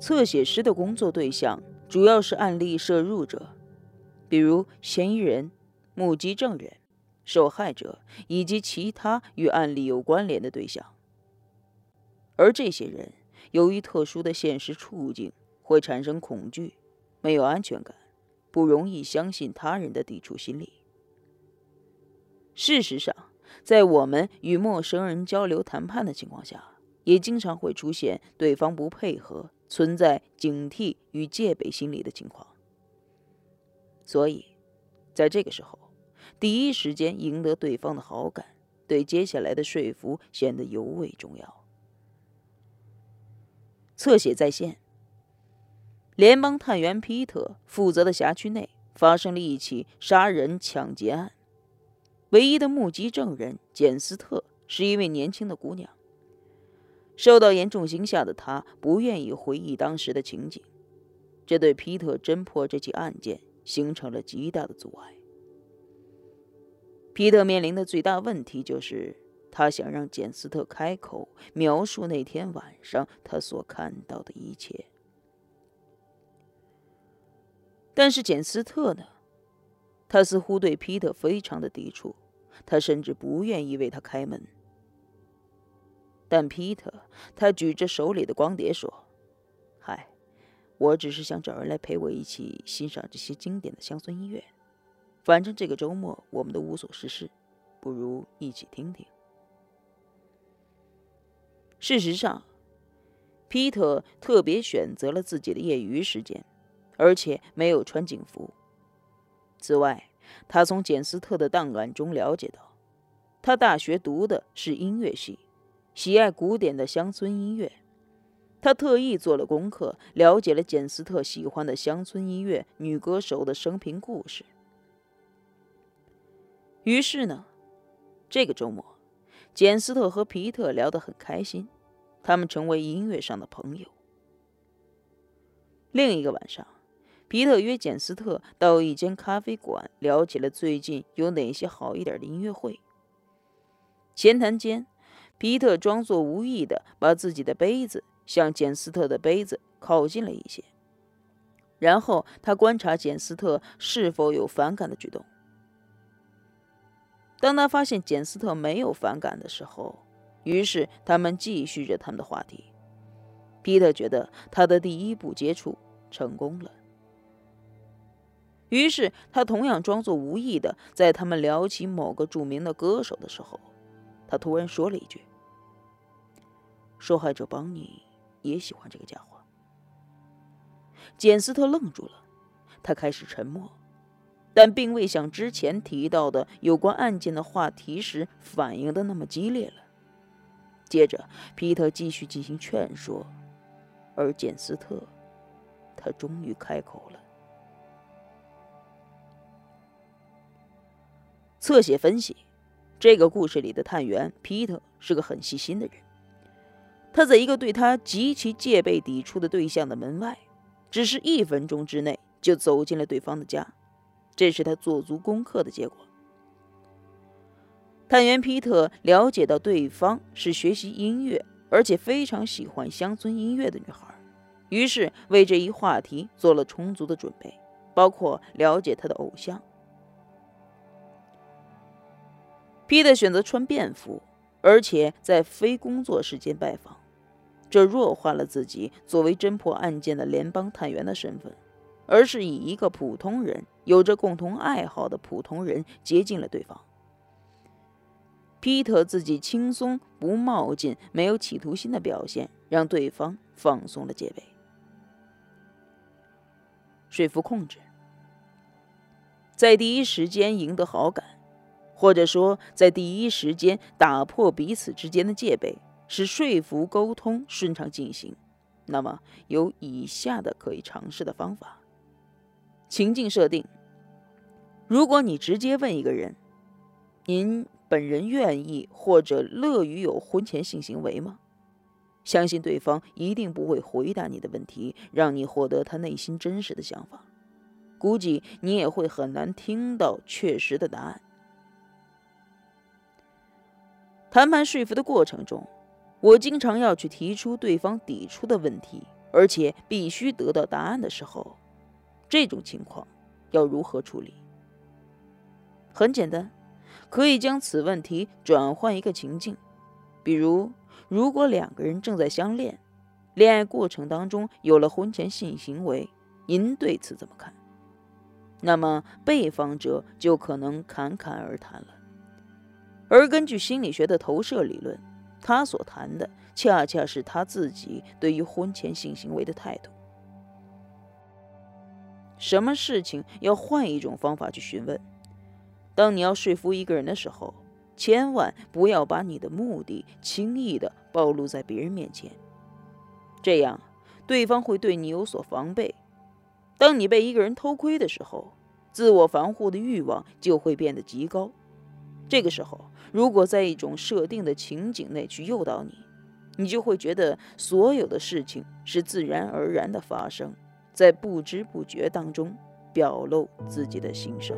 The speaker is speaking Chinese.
侧写师的工作对象主要是案例摄入者，比如嫌疑人、目击证人、受害者以及其他与案例有关联的对象。而这些人由于特殊的现实处境，会产生恐惧，没有安全感，不容易相信他人的抵触心理。事实上，在我们与陌生人交流谈判的情况下，也经常会出现对方不配合、存在警惕与戒备心理的情况。所以，在这个时候，第一时间赢得对方的好感，对接下来的说服显得尤为重要。侧写在线。联邦探员皮特负责的辖区内发生了一起杀人抢劫案。唯一的目击证人简斯特是一位年轻的姑娘。受到严重惊吓的他不愿意回忆当时的情景，这对皮特侦破这起案件形成了极大的阻碍。皮特面临的最大问题就是，他想让简斯特开口描述那天晚上他所看到的一切。但是简斯特呢？他似乎对皮特非常的抵触，他甚至不愿意为他开门。但皮特，他举着手里的光碟说：“嗨，我只是想找人来陪我一起欣赏这些经典的乡村音乐。反正这个周末我们都无所事事，不如一起听听。”事实上，皮特特别选择了自己的业余时间。而且没有穿警服。此外，他从简斯特的档案中了解到，他大学读的是音乐系，喜爱古典的乡村音乐。他特意做了功课，了解了简斯特喜欢的乡村音乐女歌手的生平故事。于是呢，这个周末，简斯特和皮特聊得很开心，他们成为音乐上的朋友。另一个晚上。皮特约简斯特到一间咖啡馆，聊起了最近有哪些好一点的音乐会。闲谈间，皮特装作无意的把自己的杯子向简斯特的杯子靠近了一些，然后他观察简斯特是否有反感的举动。当他发现简斯特没有反感的时候，于是他们继续着他们的话题。皮特觉得他的第一步接触成功了。于是，他同样装作无意的，在他们聊起某个著名的歌手的时候，他突然说了一句：“受害者邦尼也喜欢这个家伙。”简斯特愣住了，他开始沉默，但并未像之前提到的有关案件的话题时反应的那么激烈了。接着，皮特继续进行劝说，而简斯特，他终于开口了。侧写分析，这个故事里的探员皮特是个很细心的人。他在一个对他极其戒备抵触的对象的门外，只是一分钟之内就走进了对方的家，这是他做足功课的结果。探员皮特了解到对方是学习音乐，而且非常喜欢乡村音乐的女孩，于是为这一话题做了充足的准备，包括了解他的偶像。皮特选择穿便服，而且在非工作时间拜访，这弱化了自己作为侦破案件的联邦探员的身份，而是以一个普通人、有着共同爱好的普通人接近了对方。皮特自己轻松、不冒进、没有企图心的表现，让对方放松了戒备。说服控制，在第一时间赢得好感。或者说，在第一时间打破彼此之间的戒备，使说服沟通顺畅进行，那么有以下的可以尝试的方法：情境设定。如果你直接问一个人：“您本人愿意或者乐于有婚前性行为吗？”相信对方一定不会回答你的问题，让你获得他内心真实的想法。估计你也会很难听到确实的答案。谈判说服的过程中，我经常要去提出对方抵触的问题，而且必须得到答案的时候，这种情况要如何处理？很简单，可以将此问题转换一个情境，比如，如果两个人正在相恋，恋爱过程当中有了婚前性行为，您对此怎么看？那么被访者就可能侃侃而谈了。而根据心理学的投射理论，他所谈的恰恰是他自己对于婚前性行为的态度。什么事情要换一种方法去询问？当你要说服一个人的时候，千万不要把你的目的轻易的暴露在别人面前，这样对方会对你有所防备。当你被一个人偷窥的时候，自我防护的欲望就会变得极高。这个时候，如果在一种设定的情景内去诱导你，你就会觉得所有的事情是自然而然的发生，在不知不觉当中表露自己的心声。